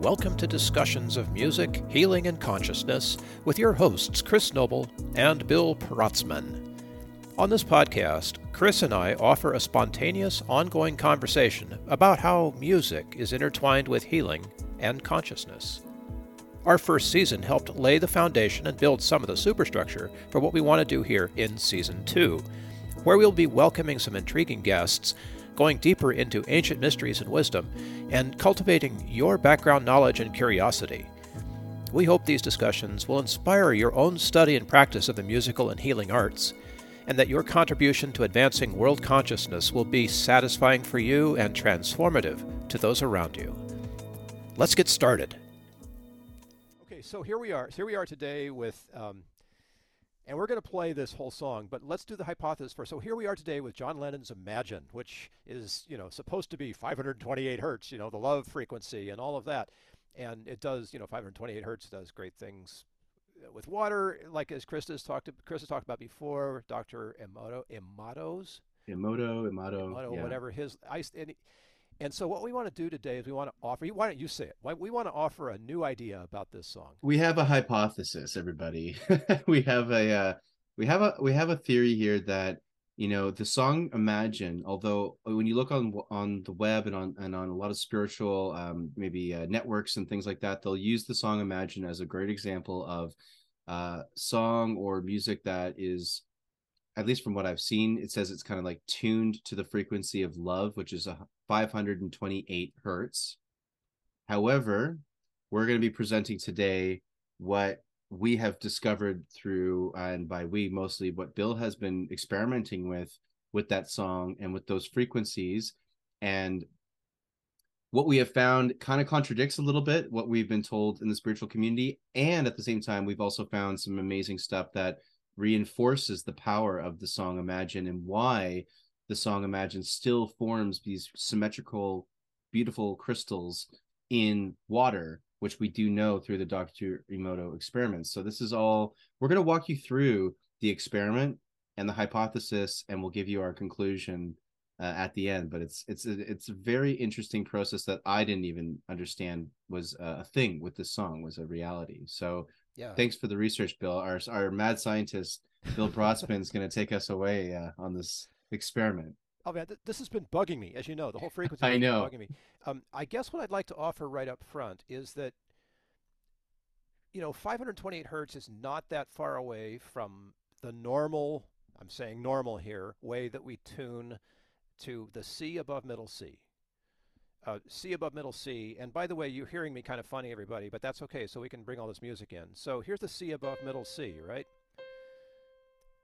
welcome to discussions of music, healing, and consciousness with your hosts, Chris Noble and Bill Protzmann. On this podcast, Chris and I offer a spontaneous, ongoing conversation about how music is intertwined with healing and consciousness. Our first season helped lay the foundation and build some of the superstructure for what we want to do here in season two, where we'll be welcoming some intriguing guests going deeper into ancient mysteries and wisdom, and cultivating your background knowledge and curiosity. We hope these discussions will inspire your own study and practice of the musical and healing arts, and that your contribution to advancing world consciousness will be satisfying for you and transformative to those around you. Let's get started. Okay, so here we are. Here we are today with um, and we're going to play this whole song, but let's do the hypothesis first. So here we are today with John Lennon's Imagine, which is, you know, supposed to be 528 hertz, you know, the love frequency and all of that. And it does, you know, 528 hertz does great things with water, like as Chris has talked, Chris has talked about before, Dr. Emoto, Emoto's? Emoto, Emoto, Emoto yeah. whatever his, ice. and and so what we want to do today is we want to offer, why don't you say it? We want to offer a new idea about this song. We have a hypothesis, everybody. we have a, uh, we have a, we have a theory here that, you know, the song Imagine, although when you look on, on the web and on, and on a lot of spiritual, um, maybe uh, networks and things like that, they'll use the song Imagine as a great example of uh, song or music that is at least from what I've seen, it says it's kind of like tuned to the frequency of love, which is a 528 hertz. However, we're going to be presenting today what we have discovered through, uh, and by we mostly what Bill has been experimenting with with that song and with those frequencies. And what we have found kind of contradicts a little bit what we've been told in the spiritual community. And at the same time, we've also found some amazing stuff that reinforces the power of the song Imagine and why the song Imagine still forms these symmetrical, beautiful crystals in water, which we do know through the Dr. Emoto experiments. So this is all we're going to walk you through the experiment and the hypothesis, and we'll give you our conclusion uh, at the end. But it's it's a, it's a very interesting process that I didn't even understand was a thing with this song was a reality. So yeah. Thanks for the research, Bill. Our our mad scientist Bill Protzmann is going to take us away uh, on this experiment. Oh man, th- this has been bugging me, as you know. The whole frequency I know. bugging me. Um, I guess what I'd like to offer right up front is that you know 528 hertz is not that far away from the normal. I'm saying normal here way that we tune to the C above middle C uh, C above middle C. And by the way, you're hearing me kind of funny, everybody, but that's okay. So we can bring all this music in. So here's the C above middle C, right?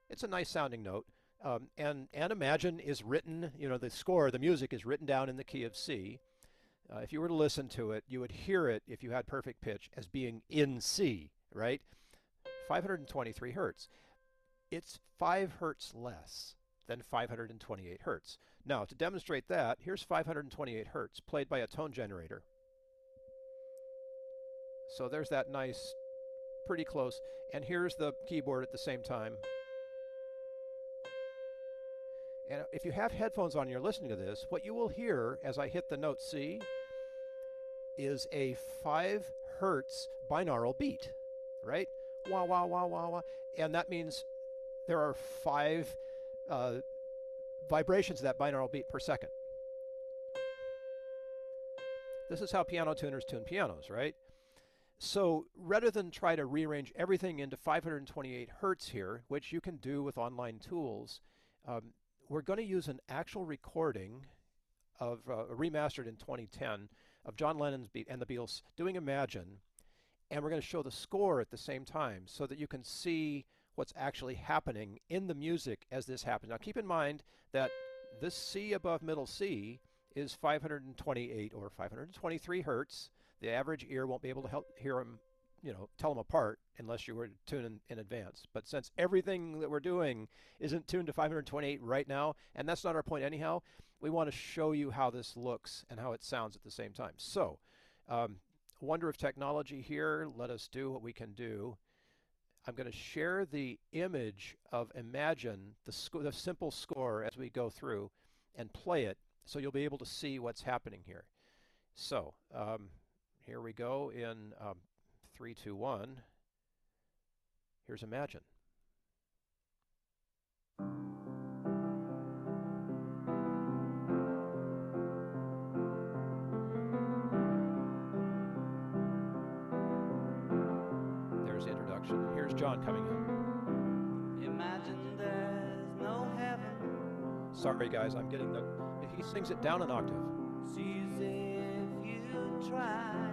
It's a nice sounding note. Um, and, and Imagine is written, you know, the score, the music is written down in the key of C. Uh, if you were to listen to it, you would hear it, if you had perfect pitch, as being in C, right? 523 hertz. It's 5 hertz less than 528 hertz. Now, to demonstrate that, here's 528 hertz played by a tone generator. So there's that nice, pretty close. And here's the keyboard at the same time. And if you have headphones on and you're listening to this, what you will hear as I hit the note C is a 5 hertz binaural beat, right? Wah, wah, wah, wah, wah. And that means there are five uh, vibrations of that binaural beat per second. This is how piano tuners tune pianos, right? So rather than try to rearrange everything into 528 hertz here, which you can do with online tools, um, we're going to use an actual recording of uh, remastered in 2010 of John Lennon's Beat and the Beatles doing Imagine, and we're going to show the score at the same time so that you can see what's actually happening in the music as this happens. Now keep in mind that this C above middle C is 528 or 523 hertz. The average ear won't be able to help hear them, you know, tell them apart unless you were to tune in, in advance. But since everything that we're doing isn't tuned to 528 right now, and that's not our point anyhow, we want to show you how this looks and how it sounds at the same time. So, um, wonder of technology here. Let us do what we can do. I'm going to share the image of Imagine, the, the simple score as we go through, and play it so you'll be able to see what's happening here. So um, Here we go in um, three, two, one. Here's Imagine. There's the introduction. Here's John coming in. Imagine there's no heaven. Sorry, guys, I'm getting the. He sings it down an octave. Sees if you try.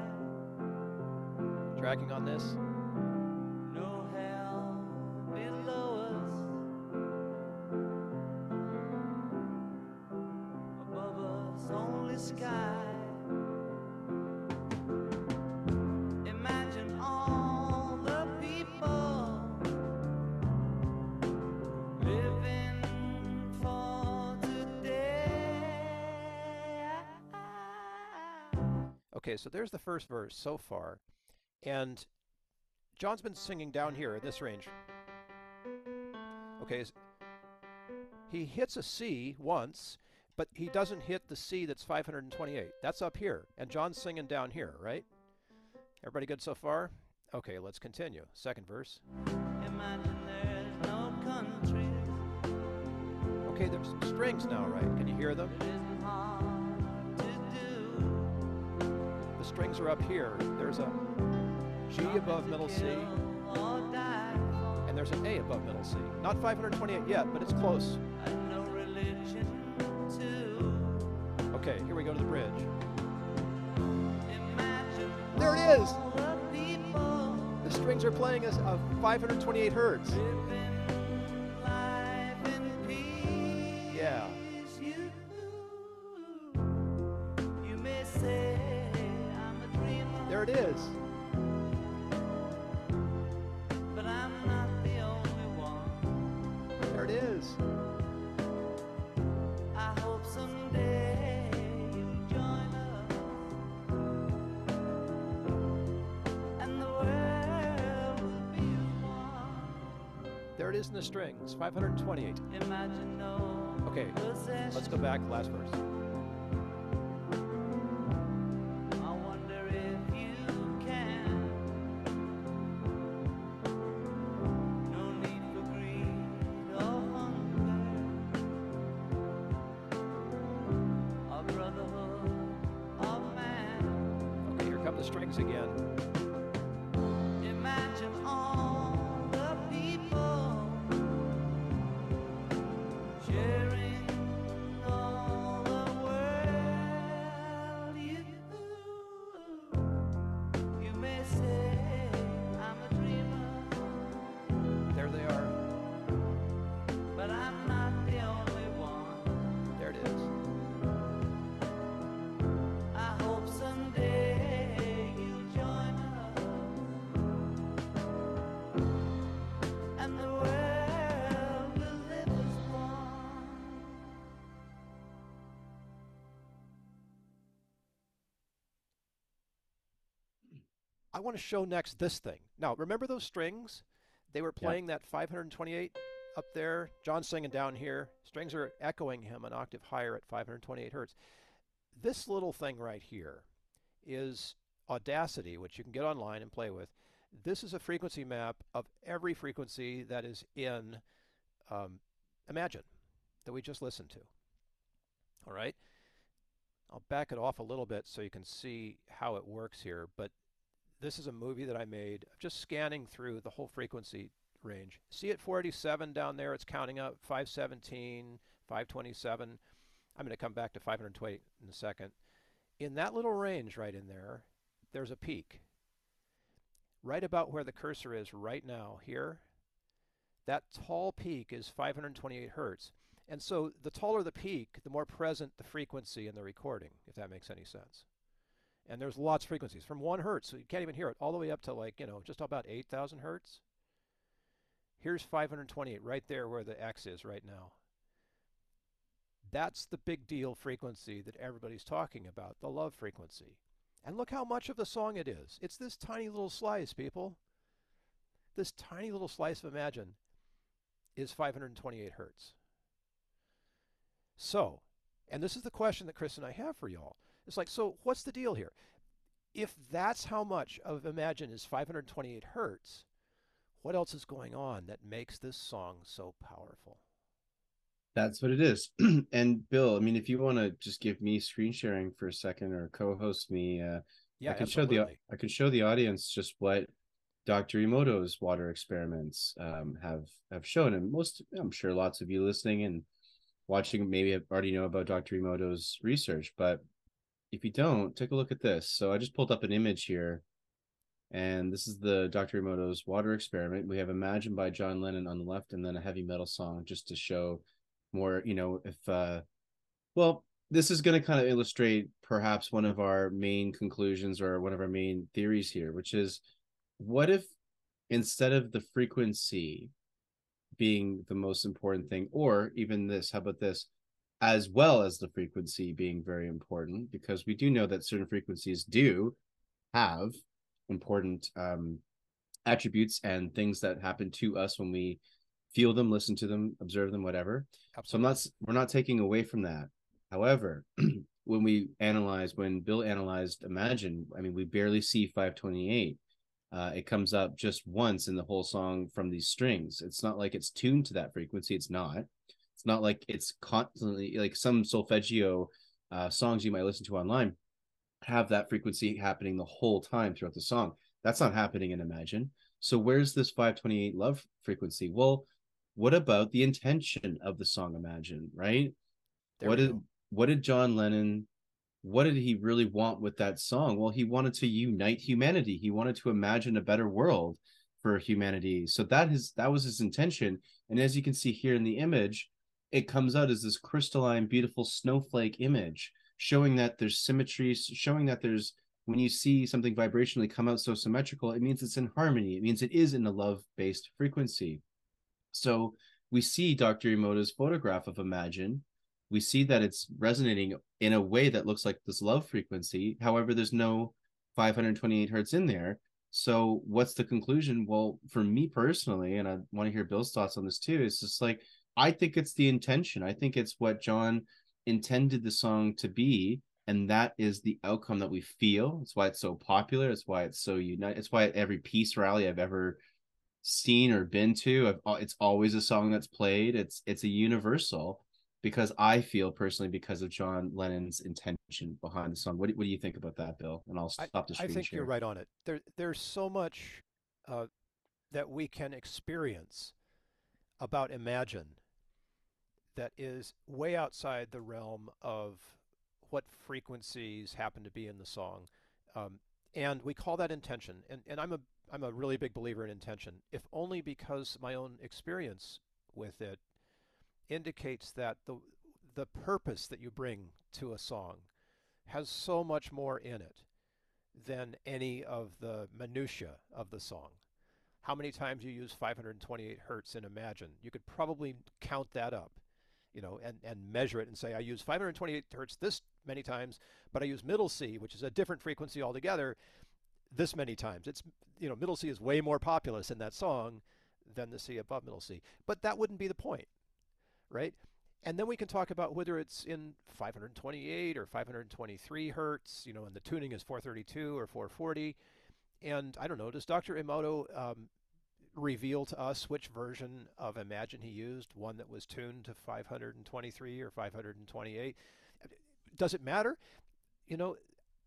Living for today. Okay, so there's the first verse so far. And John's been singing down here at this range. Okay, he hits a C once, but he doesn't hit the C that's 528. That's up here. And John's singing down here, right? Everybody good so far? Okay, let's continue. Second verse. No. Okay, there's strings now, right? Can you hear them? It isn't hard to do. The strings are up here. There's a G above middle C, and there's an A above middle C. Not 528 yet, but it's close. Okay, here we go to the bridge. There it is. the strings are playing us of 528 hertz. 528. Imagine no Okay, possession. let's go back. Last verse. I wonder if you can. No need for greed or hunger. Or brotherhood of man. Okay, here come the strings again. Want to show next this thing. Now, remember those strings? They were playing that 528 up there. John's singing down here. Strings are echoing him an octave higher at 528 hertz. This little thing right here is Audacity, which you can get online and play with. This is a frequency map of every frequency that is in um, Imagine that we just listened to. All right. I'll back it off a little bit so you can see how it works here, but this is a movie that I made just scanning through the whole frequency range. See at 487 down there, it's counting up 517, 527. I'm going to come back to 528 in a second. In that little range right in there, there's a peak. Right about where the cursor is right now, here, that tall peak is 528 hertz. And so the taller the peak, the more present the frequency in the recording, if that makes any sense. And there's lots of frequencies from one hertz, so you can't even hear it, all the way up to like, you know, just about 8,000 hertz. Here's 528 right there where the X is right now. That's the big deal frequency that everybody's talking about, the love frequency. And look how much of the song it is. It's this tiny little slice, people. This tiny little slice of Imagine is 528 hertz. So, and this is the question that Chris and I have for y'all. It's like, so what's the deal here? if that's how much of Imagine is 528 hertz, what else is going on that makes this song so powerful? That's what it is. and Bill, I mean, if you want to just give me screen sharing for a second or co-host me, uh, Yeah, I can absolutely. show the I can show the audience just what Dr. Emoto's water experiments um, have have shown, and most I'm sure lots of you listening and watching maybe have already know about Dr. Emoto's research, but if you don't, take a look at this. So I just pulled up an image here, and this is the Dr. Emoto's water experiment. We have "Imagine" by John Lennon on the left, and then a heavy metal song just to show more. You know, if uh, well, this is going to kind of illustrate perhaps one of our main conclusions or one of our main theories here, which is what if instead of the frequency being the most important thing, or even this, how about this, as well as the frequency being very important, because we do know that certain frequencies do have important um, attributes and things that happen to us when we feel them, listen to them, observe them, whatever. So I'm not we're not taking away from that. However, when we analyze when Bill analyzed Imagine, I mean we barely see 528. Uh, it comes up just once in the whole song from these strings. It's not like it's tuned to that frequency. It's not. It's not like it's constantly like some solfeggio uh, songs you might listen to online have that frequency happening the whole time throughout the song. That's not happening in Imagine. So where's this 528 love frequency? Well, what about the intention of the song Imagine, right? There what did go. what did John Lennon what did he really want with that song? Well, he wanted to unite humanity. He wanted to imagine a better world for humanity. So that is that was his intention. And as you can see here in the image, it comes out as this crystalline, beautiful snowflake image, showing that there's symmetry, showing that there's when you see something vibrationally come out so symmetrical, it means it's in harmony. It means it is in a love-based frequency. So we see Dr. Emoto's photograph of Imagine. We see that it's resonating in a way that looks like this love frequency. However, there's no 528 hertz in there. So what's the conclusion? Well, for me personally, and I want to hear Bill's thoughts on this too, it's just like I think it's the intention. I think it's what John intended the song to be. And that is the outcome that we feel. It's why it's so popular. It's why it's so united. It's why at every peace rally I've ever seen or been to, I've, it's always a song that's played. It's it's a universal because I feel personally because of John Lennon's intention behind the song. What do, what do you think about that, Bill? And I'll I, stop the I screen think share. you're right on it. There, there's so much uh, that we can experience about Imagine that is way outside the realm of what frequencies happen to be in the song. Um, and we call that intention. And, and I'm a I'm a really big believer in intention, if only because my own experience with it indicates that the the purpose that you bring to a song has so much more in it than any of the minutia of the song. How many times you use 528 hertz in Imagine? You could probably count that up, you know, and, and measure it and say, I use 528 hertz this many times, but I use middle C, which is a different frequency altogether, this many times. It's, you know, middle C is way more populous in that song than the C above middle C. But that wouldn't be the point, right? And then we can talk about whether it's in 528 or 523 hertz, you know, and the tuning is 432 or 440. And I don't know, does Dr. Emoto um, reveal to us which version of Imagine he used? One that was tuned to 523 or 528? Does it matter? You know,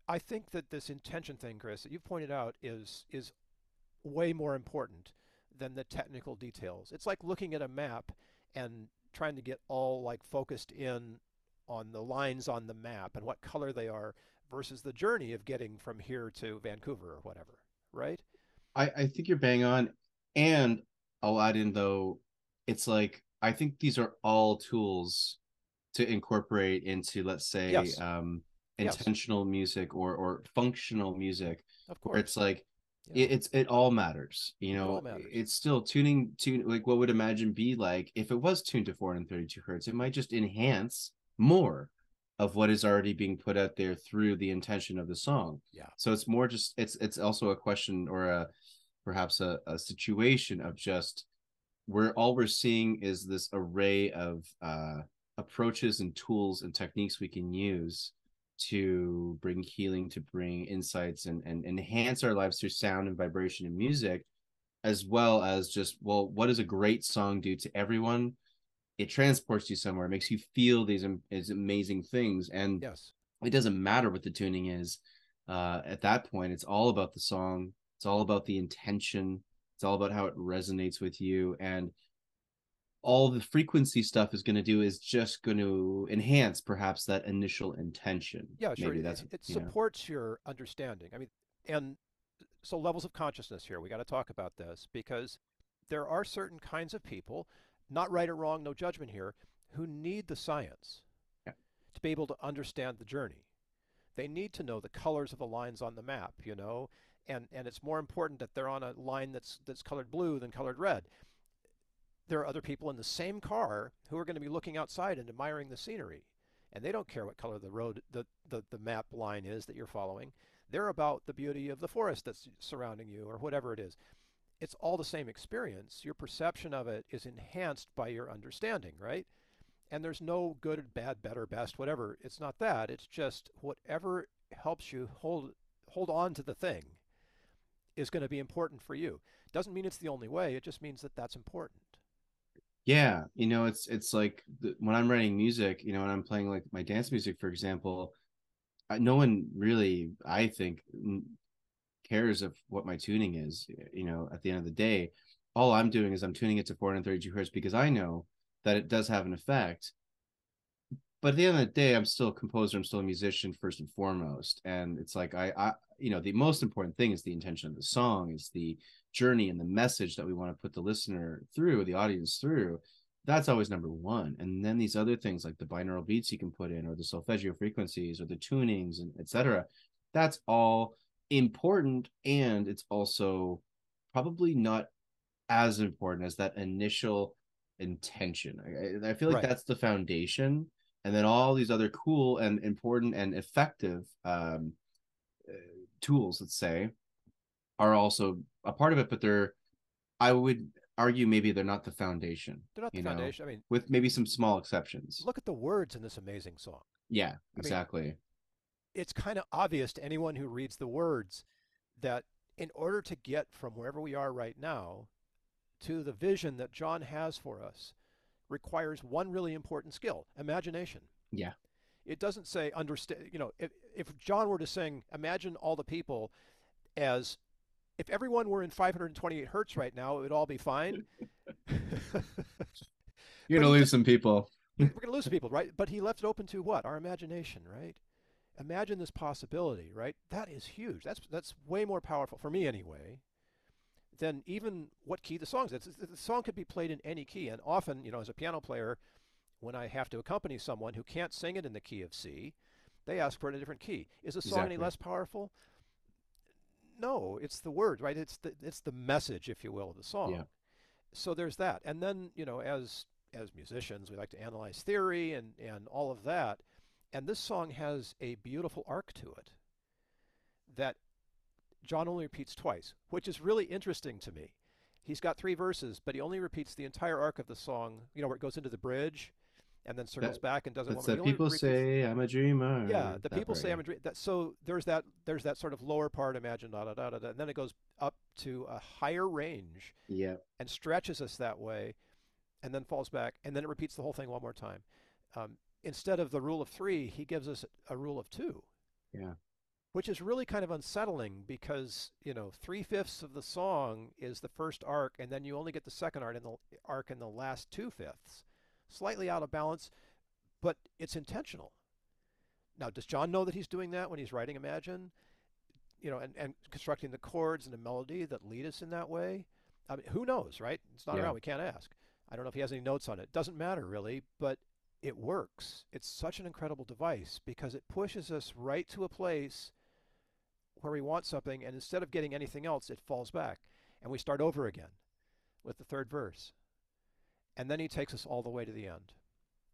I think that this intention thing, Chris, that you've pointed out is is way more important than the technical details. It's like looking at a map and trying to get all like focused in on the lines on the map and what color they are versus the journey of getting from here to Vancouver or whatever, right? I, I think you're bang on. And I'll add in though, it's like I think these are all tools to incorporate into, let's say, Yes. um, Yes. intentional music or or functional music, Of course. it's like Yeah. it, it's it all matters. You It know, matters. it's still tuning tune like what would Imagine be like if it was tuned to 432 hertz? It might just enhance more of what is already being put out there through the intention of the song. Yeah. So it's more just it's it's also a question or a perhaps a, a situation of just where all we're seeing is this array of uh approaches and tools and techniques we can use to bring healing, to bring insights and, and enhance our lives through sound and vibration and music, as well as just, well, what does a great song do to everyone? It transports you somewhere, it makes you feel these, these amazing things. And Yes. it doesn't matter what the tuning is. Uh, at that point, it's all about the song. It's all about the intention. It's all about how it resonates with you. And all the frequency stuff is going to do is just going to enhance perhaps that initial intention. Yeah, sure. Maybe it- that's it you know. supports your understanding. I mean, and so levels of consciousness here. We got to talk about this because there are certain kinds of people, not right or wrong, no judgment here, who need the science Yeah. to be able to understand the journey. They need to know the colors of the lines on the map, you know, and and it's more important that they're on a line that's that's colored blue than colored red. There are other people in the same car who are going to be looking outside and admiring the scenery and they don't care what color the road the, the, the map line is that you're following. They're about the beauty of the forest that's surrounding you or whatever it is. It's all the same experience. Your perception of it is enhanced by your understanding right? And there's no good bad better best whatever. It's not that. It's just whatever helps you hold hold on to the thing is going to be important for you doesn't mean it's the only way it just means that that's important Yeah, you know, it's it's like the, when I'm writing music, you know, when I'm playing like my dance music, for example, I, no one really, I think, cares of what my tuning is. You know, at the end of the day, all I'm doing is I'm tuning it to 432 hertz because I know that it does have an effect. But at the end of the day, I'm still a composer. I'm still a musician first and foremost. And it's like I, I, you know, the most important thing is the intention of the song, is the journey and the message that we want to put the listener through, the audience through. That's always number one. And then these other things like the binaural beats you can put in, or the solfeggio frequencies, or the tunings, and etc. That's all important, and it's also probably not as important as that initial intention. I, I feel like Right. that's the foundation, and then all these other cool and important and effective um, uh, tools, let's say, are also a part of it, but they're, I would argue, maybe they're not the foundation, they're not the know, foundation i mean with maybe some small exceptions. look at the words in this amazing song Yeah, mean, exactly. it's kind of obvious to anyone who reads the words that in order to get from wherever we are right now to the vision that John has for us requires one really important skill imagination. Yeah. It doesn't say understand, you know, if, if John were to sing, imagine all the people as if everyone were in 528 hertz right now, it would all be fine. You're gonna lose some people. we're going to lose people, right? But he left it open to what? Our imagination, right? Imagine this possibility, right? That is huge. That's that's way more powerful for me anyway than even what key the song's. It's, the song could be played in any key, and often, you know, as a piano player, when I have to accompany someone who can't sing it in the key of C, they ask for it in a different key. Is the song any less powerful? No, it's the word, right? It's the it's the message, if you will, of the song. Yeah. So there's that, and then you know, as as musicians, we like to analyze theory and and all of that, and this song has a beautiful arc to it that John only repeats twice, which is really interesting to me. He's got three verses, but he only repeats the entire arc of the song. You know, where it goes into the bridge, and then circles That- back and does it. That's one that people repeats- say I'm a dreamer. yeah, the people part, say. I'm a dream. That, so there's that there's that sort of lower part, imagine da da da da, da, and then it goes up to a higher range Yeah, and stretches us that way, and then falls back, and then it repeats the whole thing one more time. Um, instead of the rule of three, he gives us a rule of two. Yeah. Which is really kind of unsettling because you know three fifths of the song is the first arc, and then you only get the second arc in the arc in the last two fifths. Slightly out of balance, but it's intentional. Now, does John know that he's doing that when he's writing Imagine? You know, and, and constructing the chords and the melody that lead us in that way? I mean, who knows, right? It's not Yeah. around. We can't ask. I don't know if he has any notes on it. Doesn't matter really, but it works. It's such an incredible device because it pushes us right to a place where we want something, and instead of getting anything else, it falls back, and we start over again with the third verse, and then he takes us all the way to the end.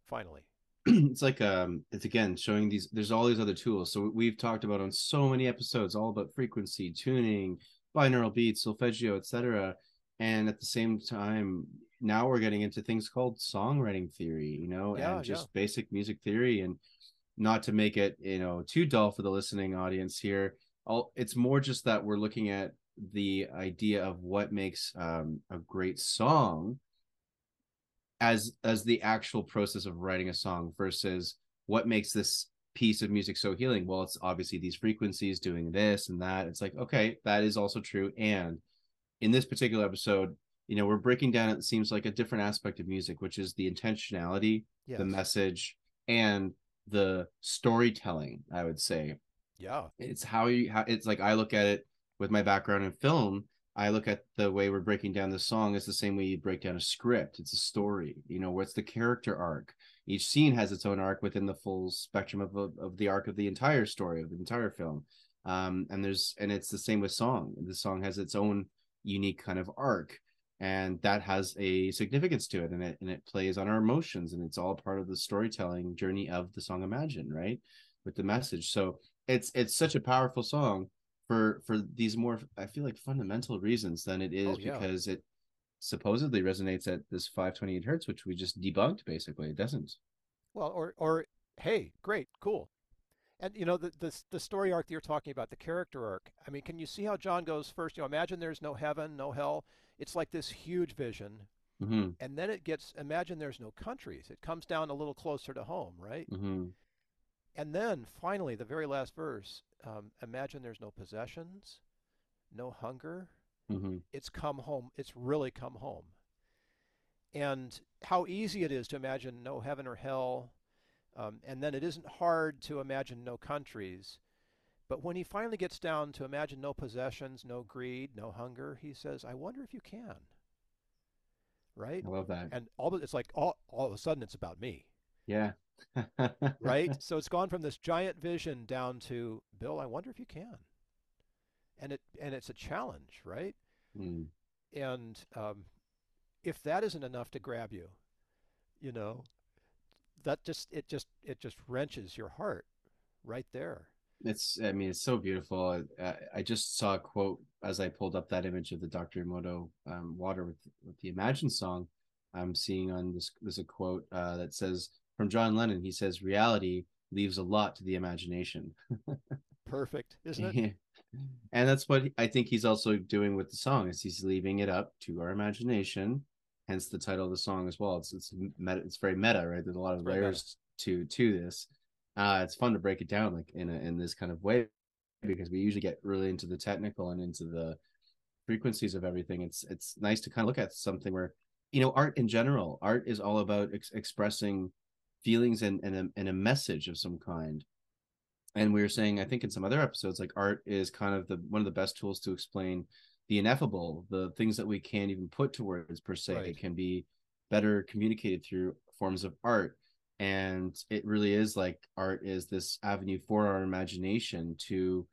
Finally, it's like um, it's again showing these. There's all these other tools. So we've talked about on so many episodes, all about frequency tuning, binaural beats, solfeggio, etc. And at the same time, now we're getting into things called songwriting theory, you know, Yeah, and just basic music theory. And not to make it you know too dull for the listening audience here all it's more just that we're looking at the idea of what makes um, a great song as as the actual process of writing a song versus what makes this piece of music so healing. Well it's obviously these frequencies doing this and that. It's like okay that is also true. And in this particular episode you know we're breaking down it seems like a different aspect of music which is the intentionality Yes. the message and the storytelling i would say Yeah. it's how you how it's like i look at it with my background in film i look at the way we're breaking down the song is the same way you break down a script. It's a story you know what's the character arc? Each scene has its own arc within the full spectrum of, of, of the arc of the entire story of the entire film. Um and there's and it's the same with song. The song has its own unique kind of arc and that has a significance to it and it and it plays on our emotions and it's all part of the storytelling journey of the song imagine right? With the message. So it's it's such a powerful song for for these more i feel like fundamental reasons than it is Oh, yeah. because it supposedly resonates at this 528 hertz which we just debunked basically it doesn't Well, or or hey, great, cool. And you know the the the story arc that you're talking about, the character arc. I mean, can you see how John goes first? You know, imagine there's no heaven, no hell. It's like this huge vision, hmm and then it gets imagine there's no countries. It comes down a little closer to home, right? hmm And then finally, the very last verse, um, imagine there's no possessions, no hunger. hmm It's come home. It's really come home. And how easy it is to imagine no heaven or hell. Um, and then it isn't hard to imagine no countries. But when he finally gets down to imagine no possessions, no greed, no hunger, he says, I wonder if you can. Right? i love that And all it's like all, all of a sudden it's about me. yeah right? so it's gone from this giant vision down to Bill. I wonder if you can. And it and it's a challenge, right? Mm. And um, if that isn't enough to grab you, you know, that just it just it just wrenches your heart right there. It's, I mean, it's so beautiful. I, I just saw a quote as I pulled up that image of the Dr. Emoto um, water with, with the Imagine song. I'm seeing on this, there's a quote uh, that says from John Lennon. He says, reality leaves a lot to the imagination. Perfect, isn't it? Yeah. And that's what I think he's also doing with the song is he's leaving it up to our imagination. Hence the title of the song as well. It's it's meta, it's very meta, right? There's a lot of Very meta. layers to to this. Uh, it's fun to break it down like in a, in this kind of way because we usually get really into the technical and into the frequencies of everything. It's it's nice to kind of look at something where you know art in general. Art is all about ex- expressing feelings and and a, and a message of some kind. And we were saying i think in some other episodes like art is kind of the one of the best tools to explain the ineffable the things that we can't even put to words per se Right. can be better communicated through forms of art. And it really is like art is this avenue for our imagination to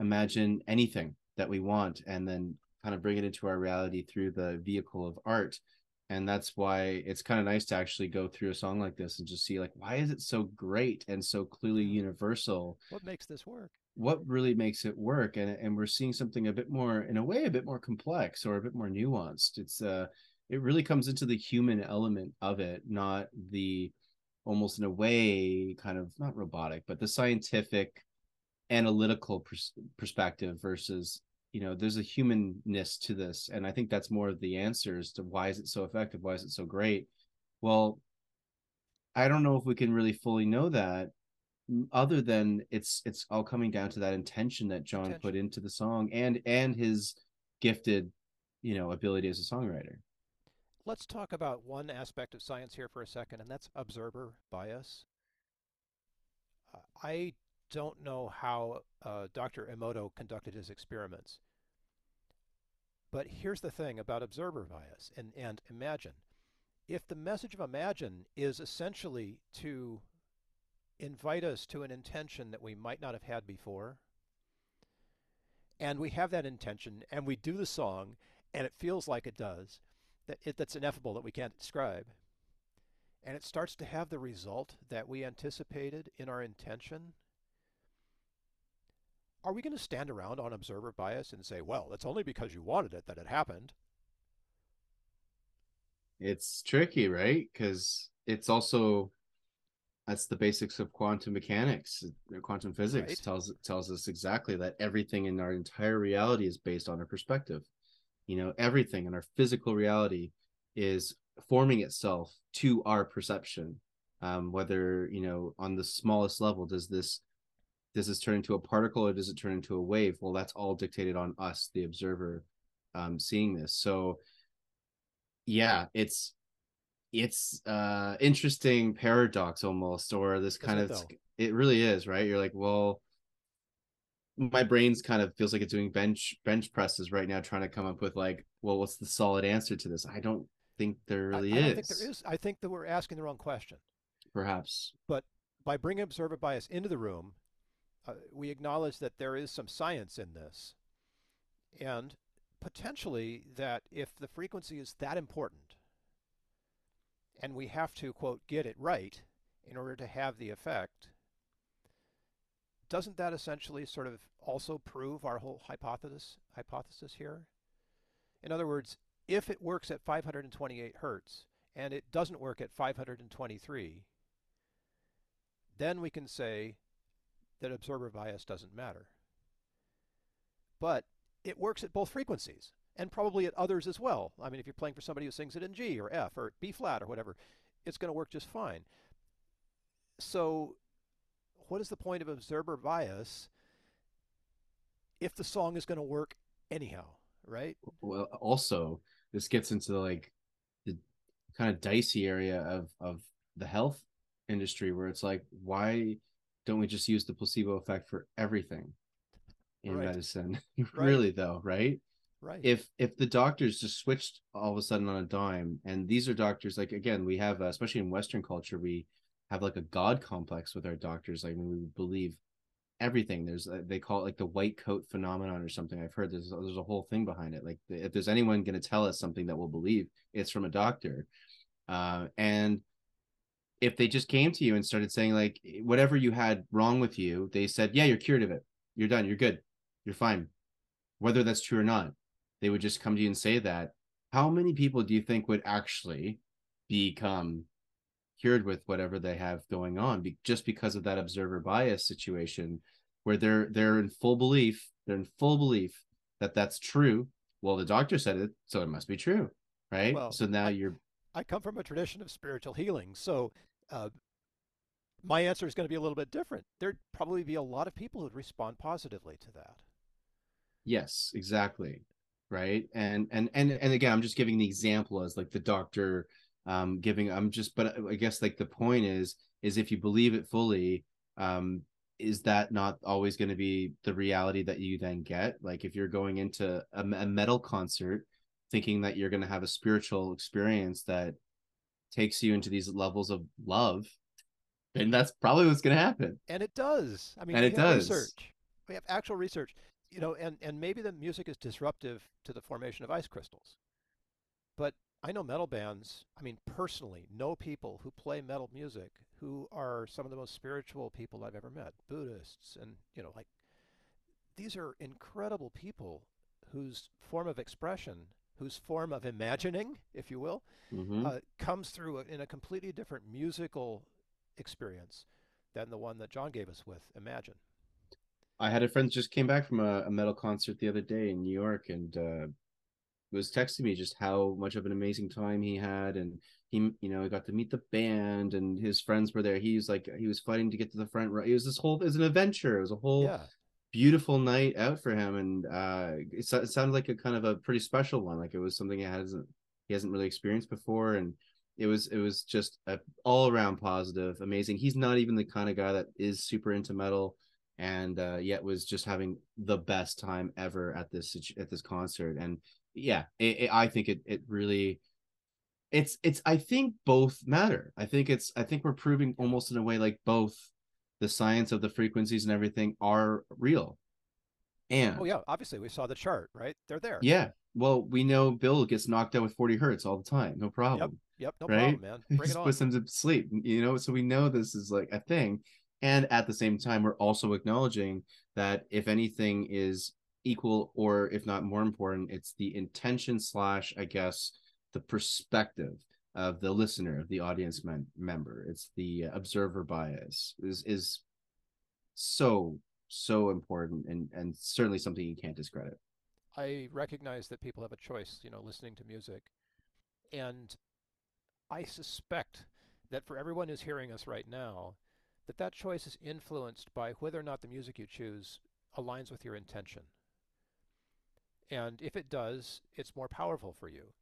imagine anything that we want and then kind of bring it into our reality through the vehicle of art and that's why it's kind of nice to actually go through a song like this and just see like why is it so great and so clearly universal? What makes this work? what really makes it work? And and we're seeing something a bit more in a way a bit more complex or a bit more nuanced. It's uh it really comes into the human element of it not the almost in a way kind of not robotic but the scientific analytical pers- perspective versus you know there's a humanness to this and i think that's more of the answers to why is it so effective why is it so great well i don't know if we can really fully know that other than it's it's all coming down to that intention that john Intention. put into the song and and his gifted you know ability as a songwriter Let's talk about one aspect of science here for a second, and that's observer bias. Uh, I don't know how uh, Dr. Emoto conducted his experiments, but here's the thing about observer bias and, and imagine. If the message of imagine is essentially to invite us to an intention that we might not have had before, and we have that intention, and we do the song, and it feels like it does, that it, that's ineffable that we can't describe, and it starts to have the result that we anticipated in our intention, are we going to stand around on observer bias and say, well, it's only because you wanted it that it happened? it's tricky right because it's also that's the basics of quantum mechanics quantum physics Right. tells tells us exactly that everything in our entire reality is based on our perspective you know everything in our physical reality is forming itself to our perception um whether you know on the smallest level does this does this turn into a particle or does it turn into a wave well that's all dictated on us the observer um seeing this so yeah it's it's uh interesting paradox almost or this kind of it, it really is right you're like well my brain's kind of feels like it's doing bench bench presses right now trying to come up with like well what's the solid answer to this i don't think there really I, is. don't think there is. I think that we're asking the wrong question. perhaps but By bringing observer bias into the room, uh, we acknowledge that there is some science in this, and potentially that if the frequency is that important, and we have to quote get it right in order to have the effect, doesn't that essentially sort of also prove our whole hypothesis hypothesis here? In other words, if it works at 528 hertz and it doesn't work at 523, then we can say that observer bias doesn't matter. But it works at both frequencies and probably at others as well. I mean, if you're playing for somebody who sings it in G or F or B flat or whatever, it's going to work just fine. So, what is the point of observer bias if the song is going to work anyhow, right? well also this gets into like the kind of dicey area of of the health industry where it's like why don't we just use the placebo effect for everything in Right. medicine? Right. really though right? Right. if if the doctors just switched all of a sudden on a dime and these are doctors like again we have uh, especially in western culture we have like a god complex with our doctors. Like we believe everything. There's uh, they call it like the white coat phenomenon or something. I've heard there's there's a whole thing behind it. Like if there's anyone going to tell us something that we'll believe it's from a doctor. Uh, and if they just came to you and started saying like eh, whatever you had wrong with you they said yeah you're cured of it. You're done. You're good. You're fine. Whether that's true or not they would just come to you and say that. How many people do you think would actually become cured with whatever they have going on be- just because of that observer bias situation where they're they're in full belief they're in full belief that that's true? Well the doctor said it so it must be true right? Well, so now you're I come from a tradition of spiritual healing, so uh, my answer is going to be a little bit different. There'd probably be a lot of people who'd respond positively to that. Yes, exactly. Right. And and and and again, I'm just giving the example as like the doctor um giving I'm just but I guess like the point is is if you believe it fully, um is that not always going to be the reality that you then get? Like if you're going into a, a metal concert thinking that you're going to have a spiritual experience that takes you into these levels of love, then that's probably what's going to happen. And it does. I mean, And we it have does. research. We have actual research. You know, and, and maybe the music is disruptive to the formation of ice crystals. But I know metal bands, I mean, personally, know people who play metal music who are some of the most spiritual people I've ever met. Buddhists and, you know, like these are incredible people whose form of expression, whose form of imagining, if you will, Mhm. uh, comes through in a completely different musical experience than the one that John gave us with Imagine. I had a friend just came back from a, a metal concert the other day in New York and uh, was texting me just how much of an amazing time he had and he you know he got to meet the band and his friends were there. He was like he was fighting to get to the front row. It was this whole it was an adventure. It was a whole Yeah, beautiful night out for him and uh it, it sounded like a kind of a pretty special one. Like it was something he hasn't he hasn't really experienced before and it was it was just a all around positive amazing he's not even the kind of guy that is super into metal and uh yet was just having the best time ever at this at this concert and yeah it, it- i think it it really it's it's i think both matter i think it's i think we're proving almost in a way like both the science of the frequencies and everything are real and Oh yeah, obviously we saw the chart, right? They're there. yeah well we know bill gets knocked out with 40 hertz all the time no problem Yep, yep no Right? problem, man. Bring it just puts them to sleep you know so we know this is like a thing and at the same time we're also acknowledging that if anything is equal or if not more important it's the intention slash i guess the perspective of the listener, of the audience mem- member. It's the observer bias is is so so important and and certainly something you can't discredit. I recognize that people have a choice, you know, listening to music. And I suspect that for everyone who's hearing us right now, that that choice is influenced by whether or not the music you choose aligns with your intention. And if it does, it's more powerful for you.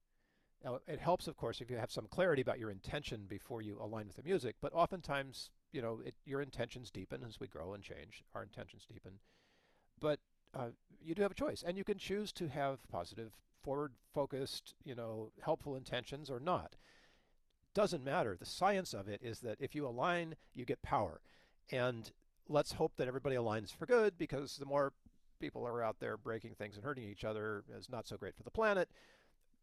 Now, it helps, of course, if you have some clarity about your intention before you align with the music, but oftentimes, you know, it, your intentions deepen as we grow and change. Our intentions deepen. But uh, you do have a choice, and you can choose to have positive, forward-focused, you know, helpful intentions or not. Doesn't matter. The science of it is that if you align, you get power. And let's hope that everybody aligns for good, because the more people are out there breaking things and hurting each other is not so great for the planet.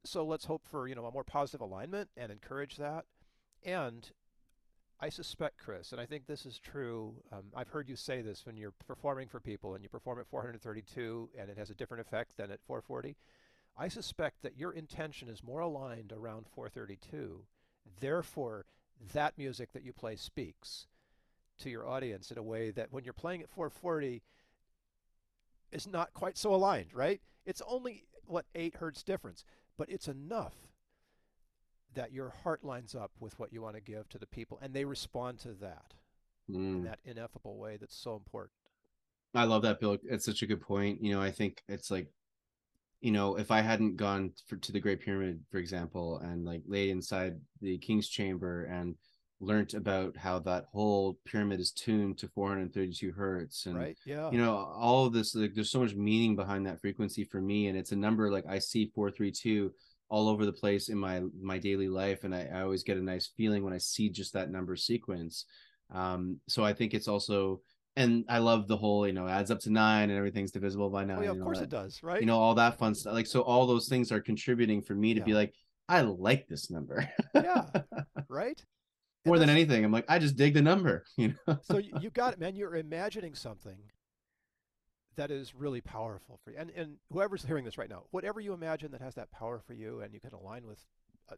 So let's hope for, you know, a more positive alignment and encourage that. And I suspect, Chris, and I think this is true. Um, I've heard you say this when you're performing for people and you perform at 432 and it has a different effect than at 440. I suspect that your intention is more aligned around 432. Therefore, that music that you play speaks to your audience in a way that when you're playing at 440 is not quite so aligned, right? It's only, what, 8 hertz difference, but it's enough that your heart lines up with what you want to give to the people and they respond to that in Mm. that ineffable way that's so important. I love that, Bill. It's such a good point. You know, I think it's like, you know, if I hadn't gone for, to the Great Pyramid, for example, and like laid inside the King's Chamber and learned about how that whole pyramid is tuned to 432 hertz and right? Yeah. you know all of this like there's so much meaning behind that frequency for me and it's a number like i see 432 all over the place in my my daily life and i, I always get a nice feeling when i see just that number sequence um so i think it's also and i love the whole you know adds up to nine and everything's divisible by nine oh, yeah, of course that, it does, right? you know all that fun stuff like so all those things are contributing for me to be like i like this number yeah, right? More than anything i'm like i just dig the number you know so you, you got it, man. You're imagining something that is really powerful for you. And and whoever's hearing this right now, whatever you imagine that has that power for you, and you can align with a,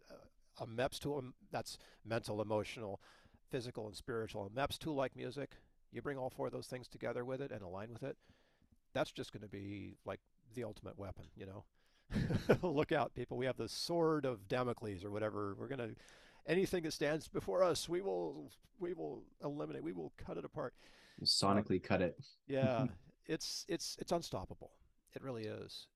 a, a MEPS tool um, that's mental, emotional, physical, and spiritual. A MEPS tool like music, you bring all four of those things together with it and align with it. That's just going to be like the ultimate weapon, you know. Look out, people! We have the sword of Damocles, or whatever. We're gonna anything that stands before us, we will we will eliminate. We will cut it apart. sonically cut it Yeah, it's it's it's unstoppable. It really is.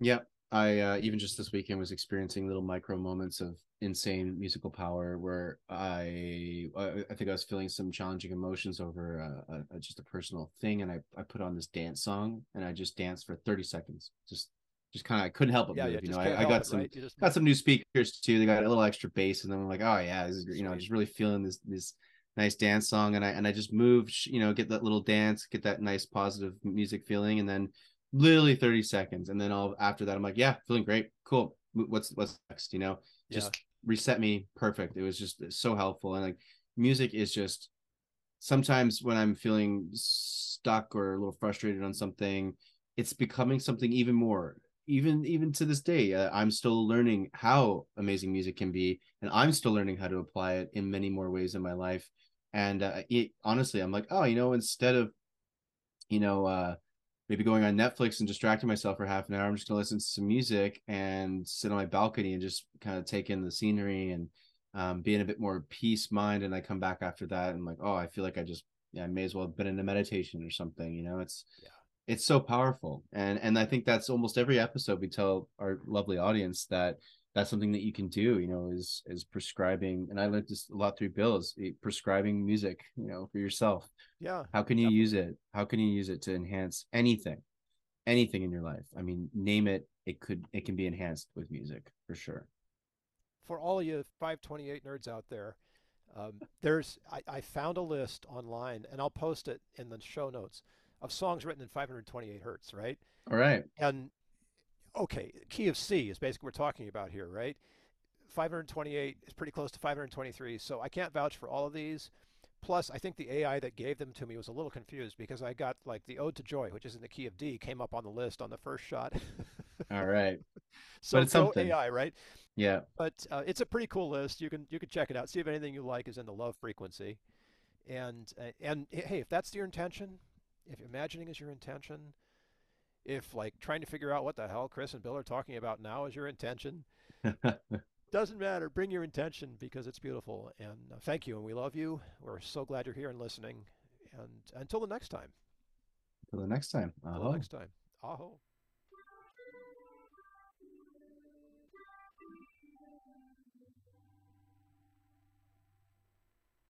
Yep. I uh, even just this weekend was experiencing little micro moments of insane musical power where I I I think I was feeling some challenging emotions over a, a, just a personal thing, and I I put on this dance song and I just danced for thirty seconds, just just kind of I couldn't help but Yeah, move. yeah. you know, I, I got it, some right? Just got some new speakers too. They got a little extra bass, and then I'm like, oh yeah, this is you know just really feeling this this nice dance song, and I and I just moved, you know, get that little dance, get that nice positive music feeling, and then literally 30 seconds, and then all after that, I'm like, yeah, feeling great, cool. What's what's next? You know, yeah. just reset me, perfect. It was just so helpful, and like music is just sometimes when I'm feeling stuck or a little frustrated on something, it's becoming something even more. Even even to this day, uh, I'm still learning how amazing music can be, and I'm still learning how to apply it in many more ways in my life. And uh, it, honestly, I'm like, oh, you know, instead of, you know, uh, maybe going on Netflix and distracting myself for half an hour, I'm just gonna listen to some music and sit on my balcony and just kind of take in the scenery and um, be in a bit more peace mind. And I come back after that and like, oh, I feel like I just, yeah, I may as well have been in a meditation or something. You know, it's Yeah. It's so powerful, and and I think that's almost every episode we tell our lovely audience that that's something that you can do. You know, is is prescribing, and I learned this a lot through Bill's eh, prescribing music. You know, for yourself. Yeah. How can you use it? How can you use it to enhance anything, anything in your life? I mean, name it. It could. It can be enhanced with music for sure. For all of you 528 nerds out there, um, there's I, I found a list online, and I'll post it in the show notes of songs written in 528 hertz, right? All right. And okay, key of C is basically what we're talking about here, right? 528 is pretty close to 523, so I can't vouch for all of these. Plus, I think the AI that gave them to me was a little confused because I got like the Ode to Joy, which is in the key of D, came up on the list on the first shot. All right. So it's go something. AI, right? Yeah. But uh, it's a pretty cool list. You can you can check it out. See if anything you like is in the love frequency, and uh, and hey, if that's your intention, if imagining is your intention, if like trying to figure out what the hell Chris and Bill are talking about now is your intention, doesn't matter. Bring your intention because it's beautiful. And uh, thank you, and we love you. We're so glad you're here and listening. And until the next time. Until the next time. Until Aho. the next time. Aho.